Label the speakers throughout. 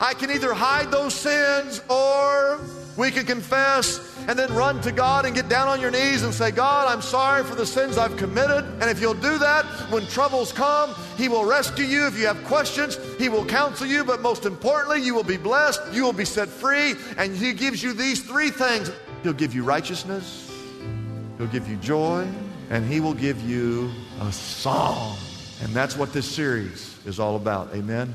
Speaker 1: I can either hide those sins or we can confess and then run to God and get down on your knees and say, God, I'm sorry for the sins I've committed. And if you'll do that, when troubles come, He will rescue you. If you have questions, He will counsel you. But most importantly, you will be blessed, you will be set free, and He gives you these three things He'll give you righteousness, He'll give you joy, and He will give you a song. And that's what this series is all about. Amen.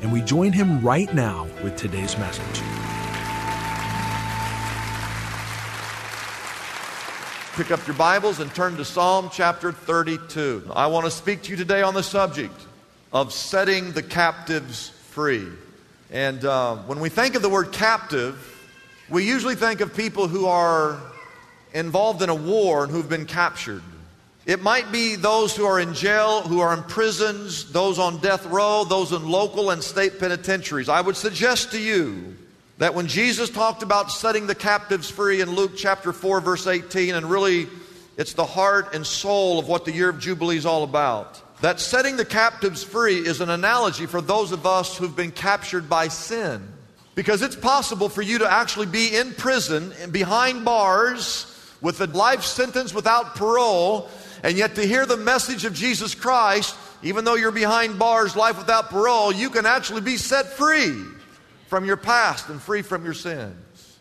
Speaker 2: and we join him right now with today's message.
Speaker 1: Pick up your Bibles and turn to Psalm chapter 32. I want to speak to you today on the subject of setting the captives free. And uh, when we think of the word captive, we usually think of people who are involved in a war and who've been captured. It might be those who are in jail, who are in prisons, those on death row, those in local and state penitentiaries. I would suggest to you that when Jesus talked about setting the captives free in Luke chapter 4, verse 18, and really it's the heart and soul of what the year of Jubilee is all about, that setting the captives free is an analogy for those of us who've been captured by sin. Because it's possible for you to actually be in prison and behind bars with a life sentence without parole and yet, to hear the message of Jesus Christ, even though you're behind bars, life without parole, you can actually be set free from your past and free from your sins.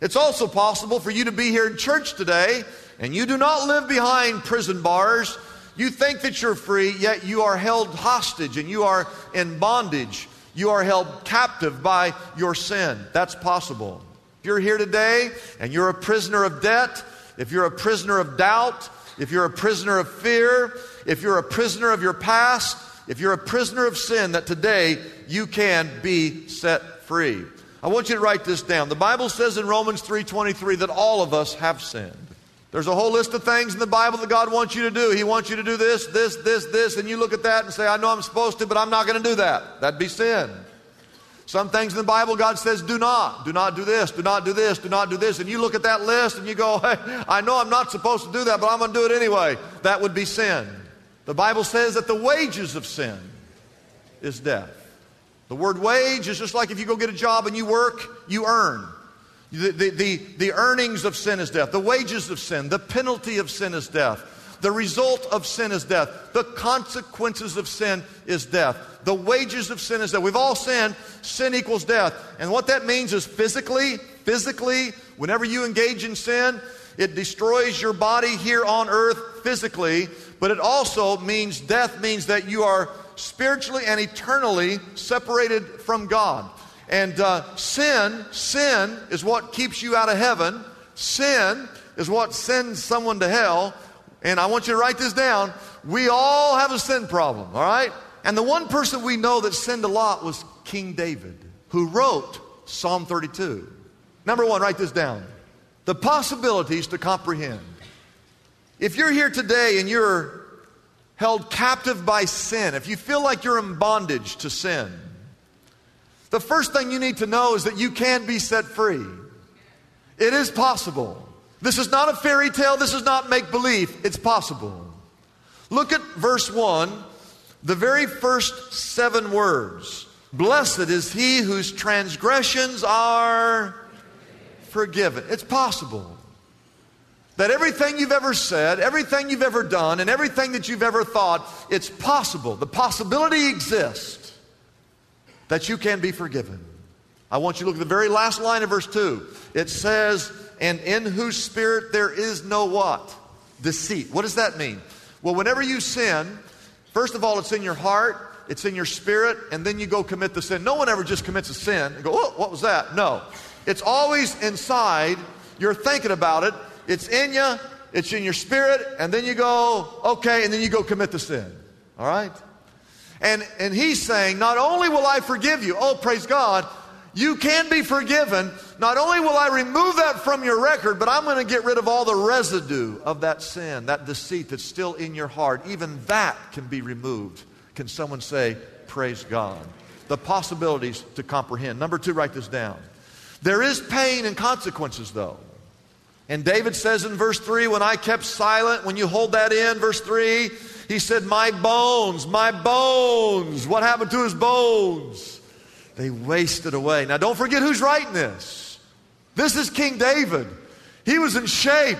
Speaker 1: It's also possible for you to be here in church today and you do not live behind prison bars. You think that you're free, yet you are held hostage and you are in bondage. You are held captive by your sin. That's possible. If you're here today and you're a prisoner of debt, if you're a prisoner of doubt, if you're a prisoner of fear, if you're a prisoner of your past, if you're a prisoner of sin, that today you can be set free. I want you to write this down. The Bible says in Romans 3:23 that all of us have sinned. There's a whole list of things in the Bible that God wants you to do. He wants you to do this, this, this, this, and you look at that and say, I know I'm supposed to, but I'm not going to do that. That'd be sin. Some things in the Bible, God says, do not. Do not do this, do not do this, do not do this. And you look at that list and you go, hey, I know I'm not supposed to do that, but I'm going to do it anyway. That would be sin. The Bible says that the wages of sin is death. The word wage is just like if you go get a job and you work, you earn. The, the, the, the earnings of sin is death. The wages of sin, the penalty of sin is death. The result of sin is death. The consequences of sin is death. The wages of sin is death. We've all sinned. Sin equals death. And what that means is physically, physically, whenever you engage in sin, it destroys your body here on earth physically, but it also means death means that you are spiritually and eternally separated from God. And uh, sin, sin is what keeps you out of heaven. Sin is what sends someone to hell. And I want you to write this down. We all have a sin problem, all right? And the one person we know that sinned a lot was King David, who wrote Psalm 32. Number one, write this down. The possibilities to comprehend. If you're here today and you're held captive by sin, if you feel like you're in bondage to sin, the first thing you need to know is that you can be set free. It is possible. This is not a fairy tale. This is not make believe. It's possible. Look at verse 1, the very first seven words. Blessed is he whose transgressions are forgiven. It's possible. that everything you've ever said, everything you've ever done, and everything that you've ever thought, it's possible. The possibility exists that you can be forgiven. I want you to look at the very last line of verse 2. It says, And in whose spirit there is no what? Deceit. What does that mean? Well, whenever you sin, first of all, it's in your heart, it's in your spirit, and then you go commit the sin. No one ever just commits a sin and go, Oh, what was that? No. It's always inside. You're thinking about it. It's in you, it's in your spirit, and then you go, okay, and then you go commit the sin. All right? And, and he's saying, not only will I forgive you, oh, praise God, you can be forgiven. Not only will I remove that from your record, but I'm going to get rid of all the residue of that sin, that deceit that's still in your heart. Even that can be removed. Can someone say, Praise God? The possibilities to comprehend. Number two, write this down. There is pain and consequences, though. And David says in verse 3, when I kept silent, when you hold that in, verse 3, he said, My bones, my bones. What happened to his bones? They wasted away. Now don't forget who's writing this. This is King David. He was in shape,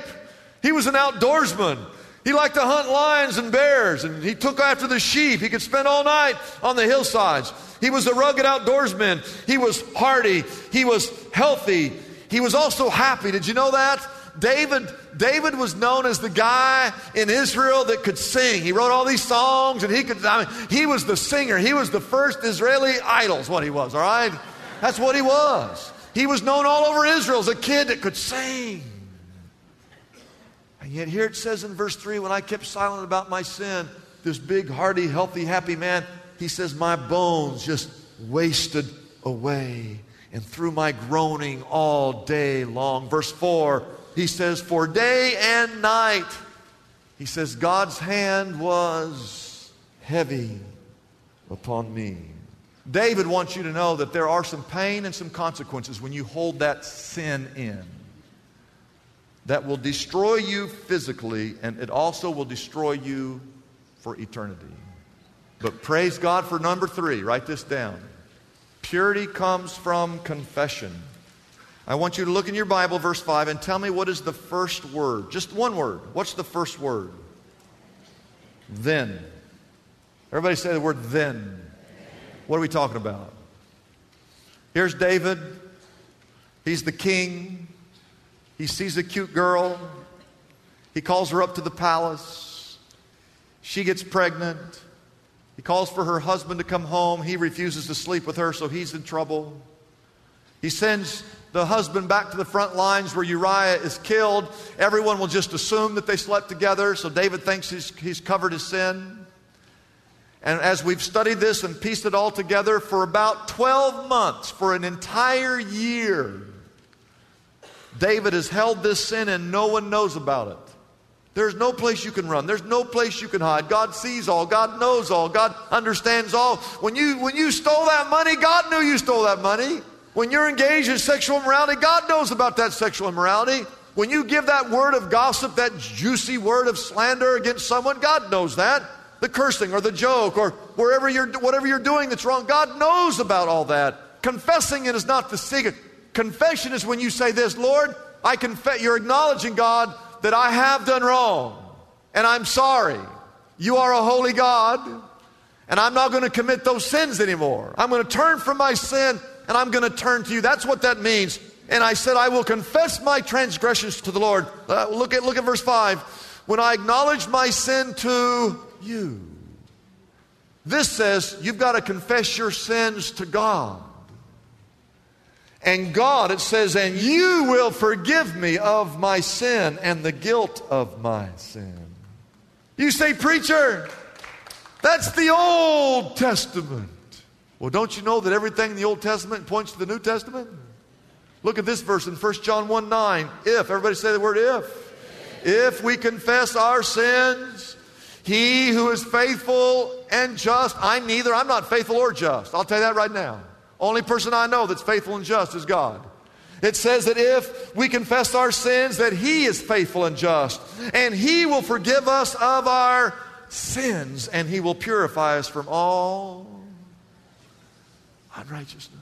Speaker 1: he was an outdoorsman. He liked to hunt lions and bears, and he took after the sheep. He could spend all night on the hillsides. He was a rugged outdoorsman. He was hardy. He was healthy. He was also happy. Did you know that? David, David was known as the guy in Israel that could sing. He wrote all these songs and he could, I mean, he was the singer. He was the first Israeli idol, is what he was, all right? That's what he was. He was known all over Israel as a kid that could sing. And yet, here it says in verse 3 when I kept silent about my sin, this big, hearty, healthy, happy man, he says, My bones just wasted away and through my groaning all day long. Verse 4 he says, For day and night, he says, God's hand was heavy upon me. David wants you to know that there are some pain and some consequences when you hold that sin in that will destroy you physically and it also will destroy you for eternity. But praise God for number three. Write this down. Purity comes from confession. I want you to look in your Bible, verse 5, and tell me what is the first word. Just one word. What's the first word? Then. Everybody say the word then. What are we talking about? Here's David. He's the king. He sees a cute girl. He calls her up to the palace. She gets pregnant. He calls for her husband to come home. He refuses to sleep with her, so he's in trouble. He sends the husband back to the front lines where Uriah is killed. Everyone will just assume that they slept together, so David thinks he's, he's covered his sin. And as we've studied this and pieced it all together for about 12 months, for an entire year, David has held this sin and no one knows about it. There's no place you can run. There's no place you can hide. God sees all. God knows all. God understands all. When you, when you stole that money, God knew you stole that money. When you're engaged in sexual immorality, God knows about that sexual immorality. When you give that word of gossip, that juicy word of slander against someone, God knows that. The cursing or the joke or wherever you're, whatever you're doing that's wrong, God knows about all that. Confessing it is not the secret. Confession is when you say this, Lord, I confess, you're acknowledging, God, that I have done wrong and I'm sorry. You are a holy God and I'm not going to commit those sins anymore. I'm going to turn from my sin and I'm going to turn to you. That's what that means. And I said, I will confess my transgressions to the Lord. Uh, look, at, look at verse 5. When I acknowledge my sin to you. This says you've got to confess your sins to God. And God, it says, and you will forgive me of my sin and the guilt of my sin. You say, Preacher, that's the Old Testament. Well, don't you know that everything in the Old Testament points to the New Testament? Look at this verse in 1 John 1 9. If, everybody say the word if. If we confess our sins, he who is faithful and just, I'm neither, I'm not faithful or just. I'll tell you that right now. Only person I know that's faithful and just is God. It says that if we confess our sins, that He is faithful and just, and He will forgive us of our sins, and He will purify us from all unrighteousness.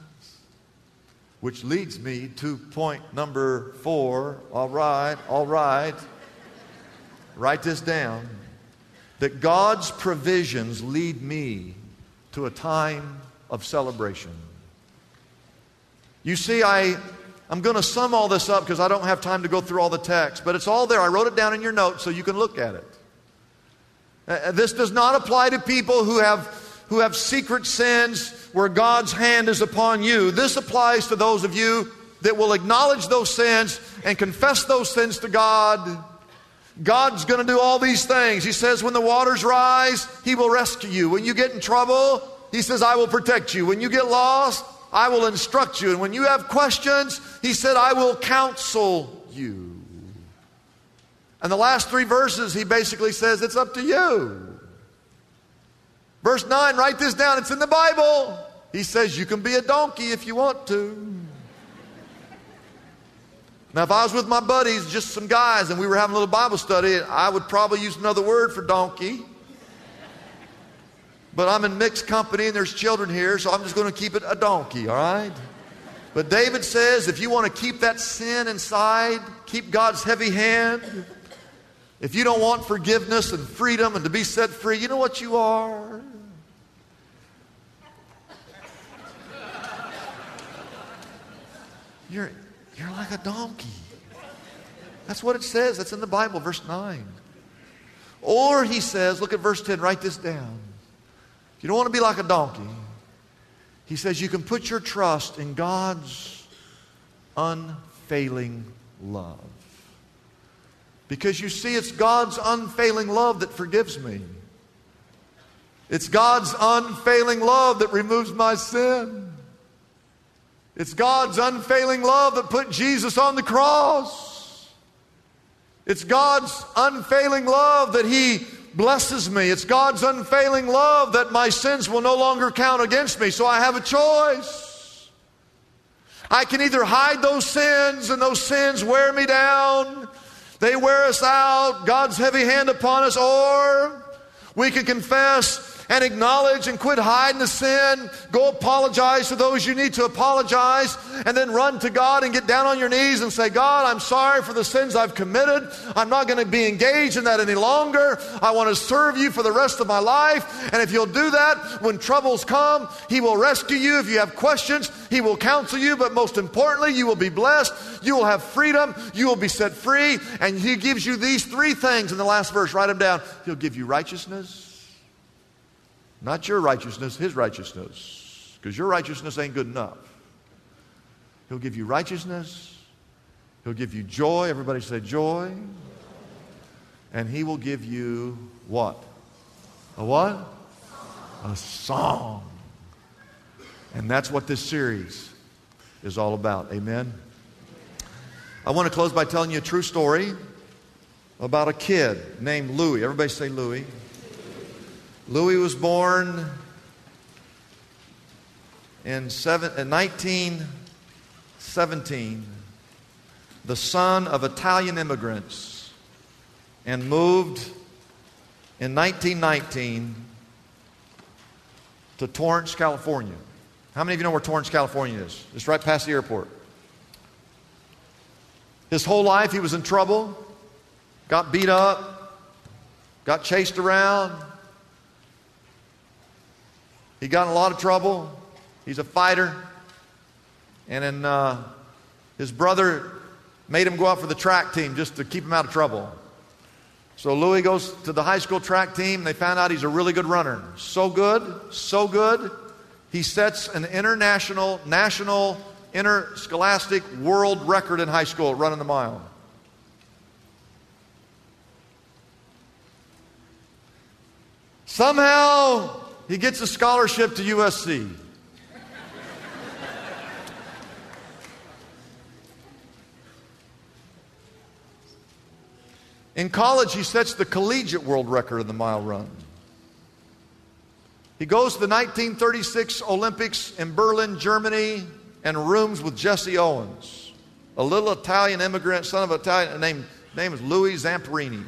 Speaker 1: Which leads me to point number four. All right, all right. write this down, that God's provisions lead me to a time of celebration. You see, I, I'm going to sum all this up because I don't have time to go through all the text, but it's all there. I wrote it down in your notes so you can look at it. Uh, this does not apply to people who have, who have secret sins where God's hand is upon you. This applies to those of you that will acknowledge those sins and confess those sins to God. God's going to do all these things. He says, when the waters rise, He will rescue you. When you get in trouble, He says, I will protect you. When you get lost, I will instruct you. And when you have questions, He said, I will counsel you. And the last three verses, He basically says, it's up to you. Verse 9, write this down. It's in the Bible. He says, You can be a donkey if you want to. Now, if I was with my buddies, just some guys, and we were having a little Bible study, I would probably use another word for donkey. But I'm in mixed company and there's children here, so I'm just going to keep it a donkey, all right? But David says if you want to keep that sin inside, keep God's heavy hand, if you don't want forgiveness and freedom and to be set free, you know what you are? You're, you're like a donkey. That's what it says. That's in the Bible, verse 9. Or he says, look at verse 10, write this down. If you don't want to be like a donkey, he says you can put your trust in God's unfailing love. Because you see, it's God's unfailing love that forgives me. It's God's unfailing love that removes my sin. It's God's unfailing love that put Jesus on the cross. It's God's unfailing love that He blesses me. It's God's unfailing love that my sins will no longer count against me. So I have a choice. I can either hide those sins and those sins wear me down, they wear us out, God's heavy hand upon us, or we can confess and acknowledge and quit hiding the sin. Go apologize to those you need to apologize, and then run to God and get down on your knees and say, God, I'm sorry for the sins I've committed. I'm not going to be engaged in that any longer. I want to serve you for the rest of my life. And if you'll do that, when troubles come, He will rescue you. If you have questions, He will counsel you. But most importantly, you will be blessed. You will have freedom. You will be set free. And He gives you these three things in the last verse. Write them down. He'll give you righteousness. Not your righteousness, His righteousness. Because your righteousness ain't good enough. He'll give you righteousness. He'll give you joy. Everybody say joy. And He will give you what? A what? A song. And that's what this series is all about. Amen. I want to close by telling you a true story about a kid named Louis. Everybody say Louis. Louis was born in, seven, in 1917, the son of Italian immigrants, and moved in 1919 to Torrance, California. How many of you know where Torrance, California is? It's right past the airport. His whole life he was in trouble, got beat up, got chased around, he got in a lot of trouble. He's a fighter. And then uh, his brother made him go out for the track team just to keep him out of trouble. So Louis goes to the high school track team. They found out he's a really good runner. So good, so good. He sets an international, national, interscholastic world record in high school running the mile. Somehow, he gets a scholarship to USC. In college, he sets the collegiate world record in the mile run. He goes to the 1936 Olympics in Berlin, Germany, and rooms with Jesse Owens, a little Italian immigrant, son of an Italian, name, name is Louis Zamperini.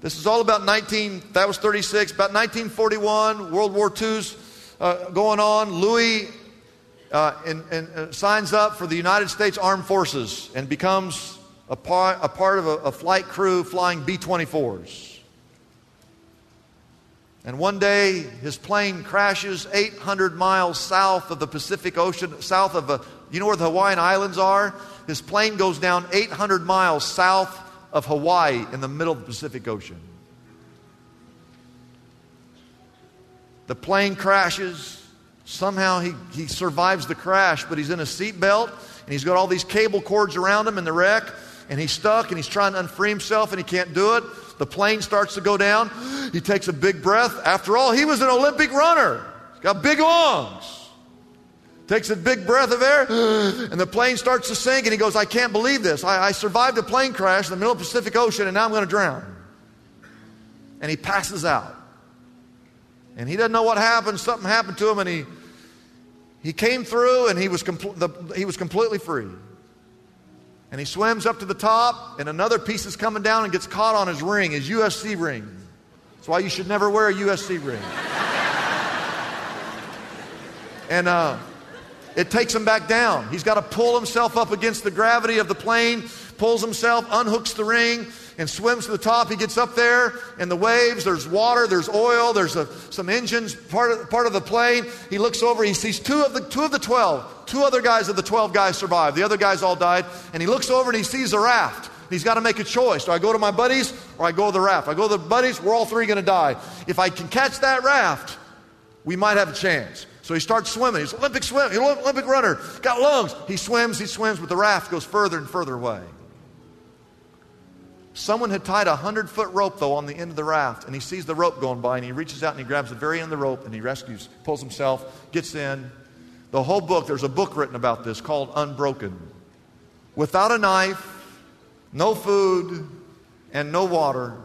Speaker 1: This is all about 19, that was 36, about 1941, World War II's uh, going on. Louis uh, and, uh, signs up for the United States Armed Forces and becomes a part, a part of a, a flight crew flying B 24s. And one day, his plane crashes 800 miles south of the Pacific Ocean, south of, a, you know where the Hawaiian Islands are? His plane goes down 800 miles south of Hawaii in the middle of the Pacific Ocean. The plane crashes. Somehow he, he survives the crash, but he's in a seatbelt and he's got all these cable cords around him in the wreck and he's stuck and he's trying to unfree himself and he can't do it. The plane starts to go down. He takes a big breath. After all, he was an Olympic runner. He's got big lungs. Takes a big breath of air, and the plane starts to sink, and he goes, I can't believe this. I, I survived a plane crash in the middle of the Pacific Ocean, and now I'm going to drown. And he passes out. And he doesn't know what happened. Something happened to him, and he, he came through, and he was, compl- the, he was completely free. And he swims up to the top, and another piece is coming down and gets caught on his ring, his USC ring. That's why you should never wear a USC ring. and uh, it takes him back down. He's got to pull himself up against the gravity of the plane, pulls himself, unhooks the ring, and swims to the top. He gets up there, and the waves, there's water, there's oil, there's a, some engines, part of, part of the plane. He looks over, he sees two of, the, two of the 12. Two other guys of the 12 guys survived. The other guys all died. And he looks over and he sees a raft. He's got to make a choice. Do I go to my buddies or I go to the raft? I go to the buddies, we're all three going to die. If I can catch that raft, we might have a chance. So he starts swimming. He's Olympic swimmer, He's Olympic runner, got lungs. He swims, he swims, but the raft goes further and further away. Someone had tied a hundred foot rope, though, on the end of the raft, and he sees the rope going by, and he reaches out and he grabs the very end of the rope, and he rescues, pulls himself, gets in. The whole book, there's a book written about this called Unbroken. Without a knife, no food, and no water.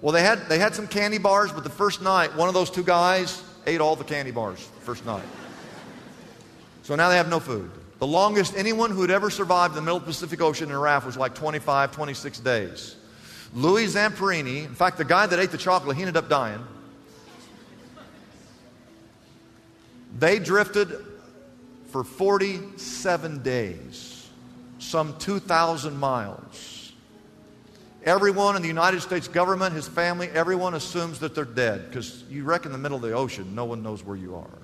Speaker 1: Well, they had, they had some candy bars, but the first night, one of those two guys ate all the candy bars the first night. So now they have no food. The longest anyone who had ever survived the middle Pacific Ocean in a raft was like 25, 26 days. Louis Zamperini, in fact, the guy that ate the chocolate, he ended up dying. They drifted for 47 days, some 2,000 miles. Everyone in the United States government, his family, everyone assumes that they're dead because you wreck in the middle of the ocean, no one knows where you are.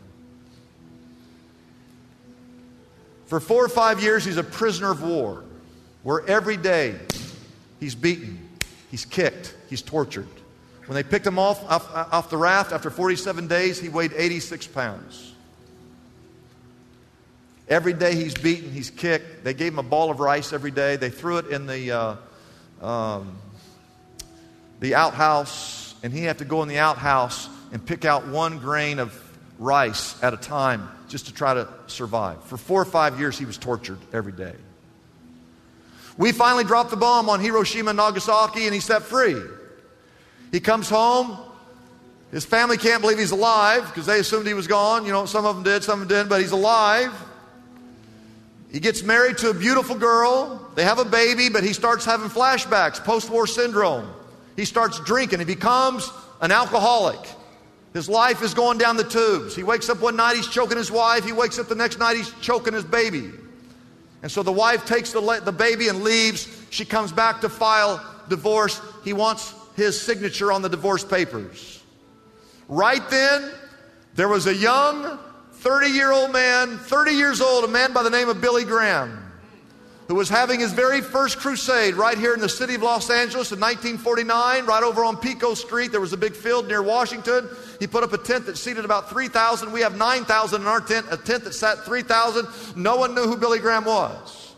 Speaker 1: For four or five years, he's a prisoner of war, where every day he's beaten, he's kicked, he's tortured. When they picked him off, off, off the raft after 47 days, he weighed 86 pounds. Every day he's beaten, he's kicked. They gave him a ball of rice every day. They threw it in the, uh, um, the outhouse, and he had to go in the outhouse and pick out one grain of rice at a time just to try to survive. For four or five years, he was tortured every day. We finally dropped the bomb on Hiroshima and Nagasaki, and he's set free. He comes home. His family can't believe he's alive because they assumed he was gone. You know, some of them did, some of them didn't, but he's alive. He gets married to a beautiful girl. They have a baby, but he starts having flashbacks, post war syndrome. He starts drinking. He becomes an alcoholic. His life is going down the tubes. He wakes up one night, he's choking his wife. He wakes up the next night, he's choking his baby. And so the wife takes the, the baby and leaves. She comes back to file divorce. He wants his signature on the divorce papers. Right then, there was a young 30 year old man, 30 years old, a man by the name of Billy Graham who was having his very first crusade right here in the city of Los Angeles in 1949, right over on Pico Street. There was a big field near Washington. He put up a tent that seated about 3,000. We have 9,000 in our tent, a tent that sat 3,000. No one knew who Billy Graham was.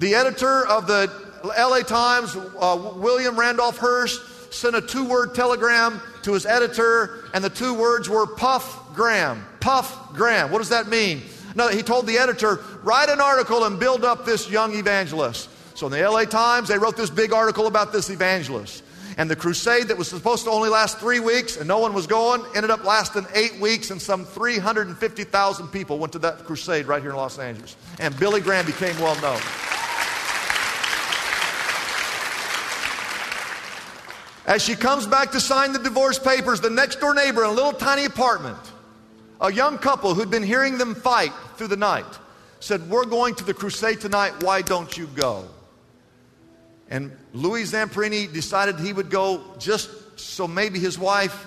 Speaker 1: The editor of the LA Times, uh, William Randolph Hearst, sent a two word telegram to his editor, and the two words were Puff Graham. Puff Graham. What does that mean? No, he told the editor, write an article and build up this young evangelist. So in the LA Times, they wrote this big article about this evangelist. And the crusade that was supposed to only last three weeks and no one was going ended up lasting eight weeks, and some 350,000 people went to that crusade right here in Los Angeles. And Billy Graham became well known. As she comes back to sign the divorce papers, the next door neighbor in a little tiny apartment a young couple who'd been hearing them fight through the night said, We're going to the crusade tonight. Why don't you go? And Louis Zamperini decided he would go just so maybe his wife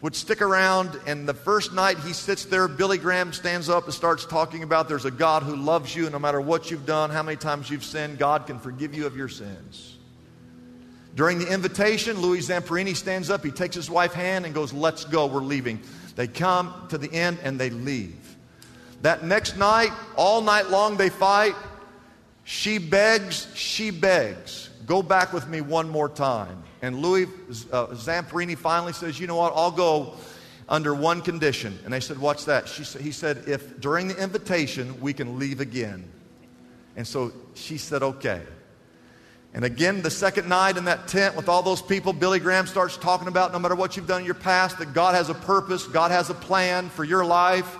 Speaker 1: would stick around. And the first night he sits there, Billy Graham stands up and starts talking about there's a God who loves you, no matter what you've done, how many times you've sinned, God can forgive you of your sins. During the invitation, Louis Zamperini stands up, he takes his wife's hand and goes, Let's go, we're leaving. They come to the end and they leave. That next night, all night long, they fight. She begs, she begs, go back with me one more time. And Louis uh, Zamperini finally says, You know what? I'll go under one condition. And they said, What's that? She, he said, If during the invitation we can leave again. And so she said, Okay. And again, the second night in that tent with all those people, Billy Graham starts talking about no matter what you've done in your past, that God has a purpose, God has a plan for your life.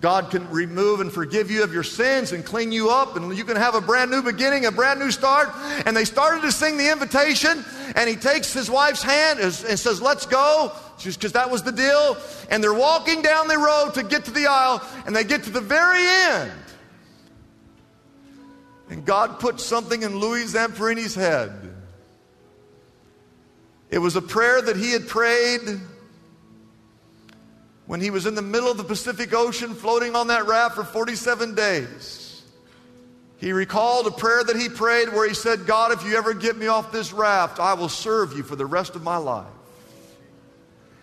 Speaker 1: God can remove and forgive you of your sins and clean you up, and you can have a brand new beginning, a brand new start. And they started to sing the invitation, and he takes his wife's hand and says, Let's go, just because that was the deal. And they're walking down the road to get to the aisle, and they get to the very end. And God put something in Louis Zamperini's head. It was a prayer that he had prayed when he was in the middle of the Pacific Ocean floating on that raft for 47 days. He recalled a prayer that he prayed where he said, God, if you ever get me off this raft, I will serve you for the rest of my life.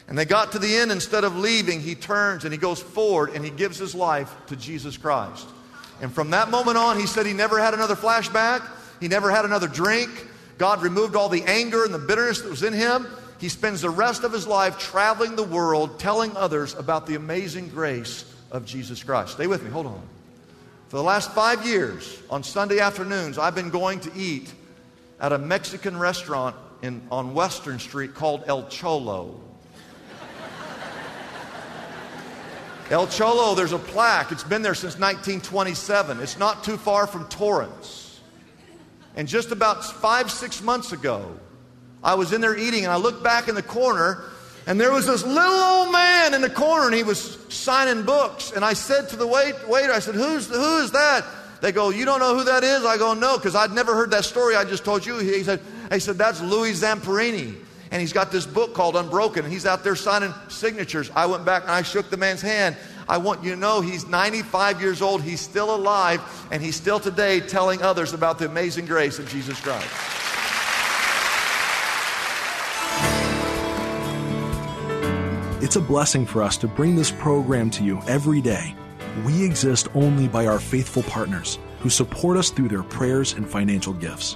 Speaker 1: And they got to the end, instead of leaving, he turns and he goes forward and he gives his life to Jesus Christ. And from that moment on, he said he never had another flashback, he never had another drink. God removed all the anger and the bitterness that was in him. He spends the rest of his life traveling the world telling others about the amazing grace of Jesus Christ. Stay with me, hold on. For the last five years, on Sunday afternoons, I've been going to eat at a Mexican restaurant in, on Western Street called El Cholo. El Cholo, there's a plaque. It's been there since 1927. It's not too far from Torrance. And just about five, six months ago, I was in there eating and I looked back in the corner and there was this little old man in the corner and he was signing books. And I said to the wait, waiter, I said, Who's, Who is that? They go, You don't know who that is? I go, No, because I'd never heard that story I just told you. He said, he said That's Louis Zamperini. And he's got this book called Unbroken, and he's out there signing signatures. I went back and I shook the man's hand. I want you to know he's 95 years old, he's still alive, and he's still today telling others about the amazing grace of Jesus Christ.
Speaker 2: It's a blessing for us to bring this program to you every day. We exist only by our faithful partners who support us through their prayers and financial gifts.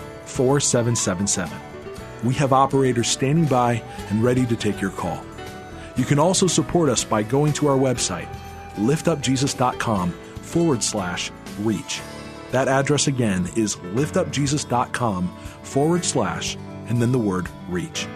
Speaker 2: 4777. We have operators standing by and ready to take your call. You can also support us by going to our website, liftupjesus.com forward slash reach. That address again is liftupjesus.com forward slash and then the word reach.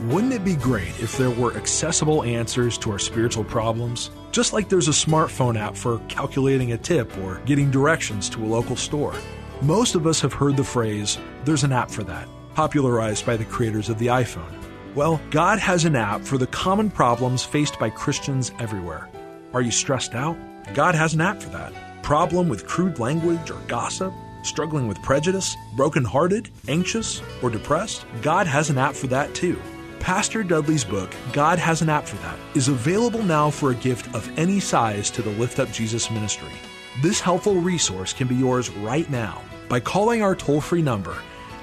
Speaker 2: Wouldn't it be great if there were accessible answers to our spiritual problems? Just like there's a smartphone app for calculating a tip or getting directions to a local store. Most of us have heard the phrase, there's an app for that, popularized by the creators of the iPhone. Well, God has an app for the common problems faced by Christians everywhere. Are you stressed out? God has an app for that. Problem with crude language or gossip? Struggling with prejudice? Brokenhearted? Anxious? Or depressed? God has an app for that too. Pastor Dudley's book, God Has an App for That, is available now for a gift of any size to the Lift Up Jesus ministry. This helpful resource can be yours right now by calling our toll free number,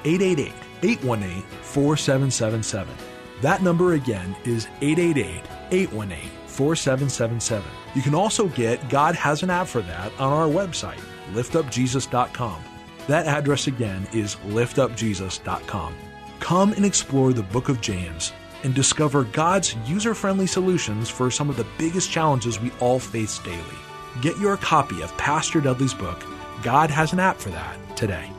Speaker 2: 888 818 4777. That number again is 888 818 4777. You can also get God Has an App for That on our website, liftupjesus.com. That address again is liftupjesus.com. Come and explore the book of James and discover God's user friendly solutions for some of the biggest challenges we all face daily. Get your copy of Pastor Dudley's book, God Has an App for That, today.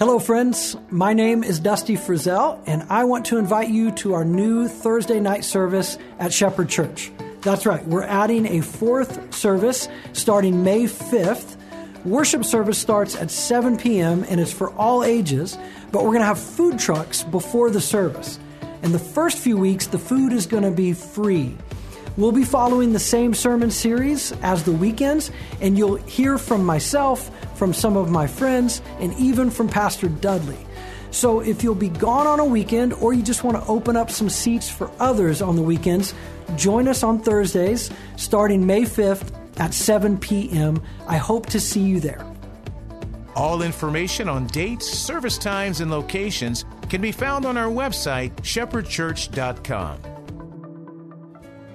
Speaker 3: Hello, friends. My name is Dusty Frizzell, and I want to invite you to our new Thursday night service at Shepherd Church. That's right, we're adding a fourth service starting May 5th. Worship service starts at 7 p.m. and it's for all ages, but we're going to have food trucks before the service. In the first few weeks, the food is going to be free. We'll be following the same sermon series as the weekends, and you'll hear from myself, from some of my friends, and even from Pastor Dudley. So if you'll be gone on a weekend or you just want to open up some seats for others on the weekends, join us on Thursdays starting May 5th at 7 p.m. I hope to see you there.
Speaker 4: All information on dates, service times, and locations can be found on our website, shepherdchurch.com.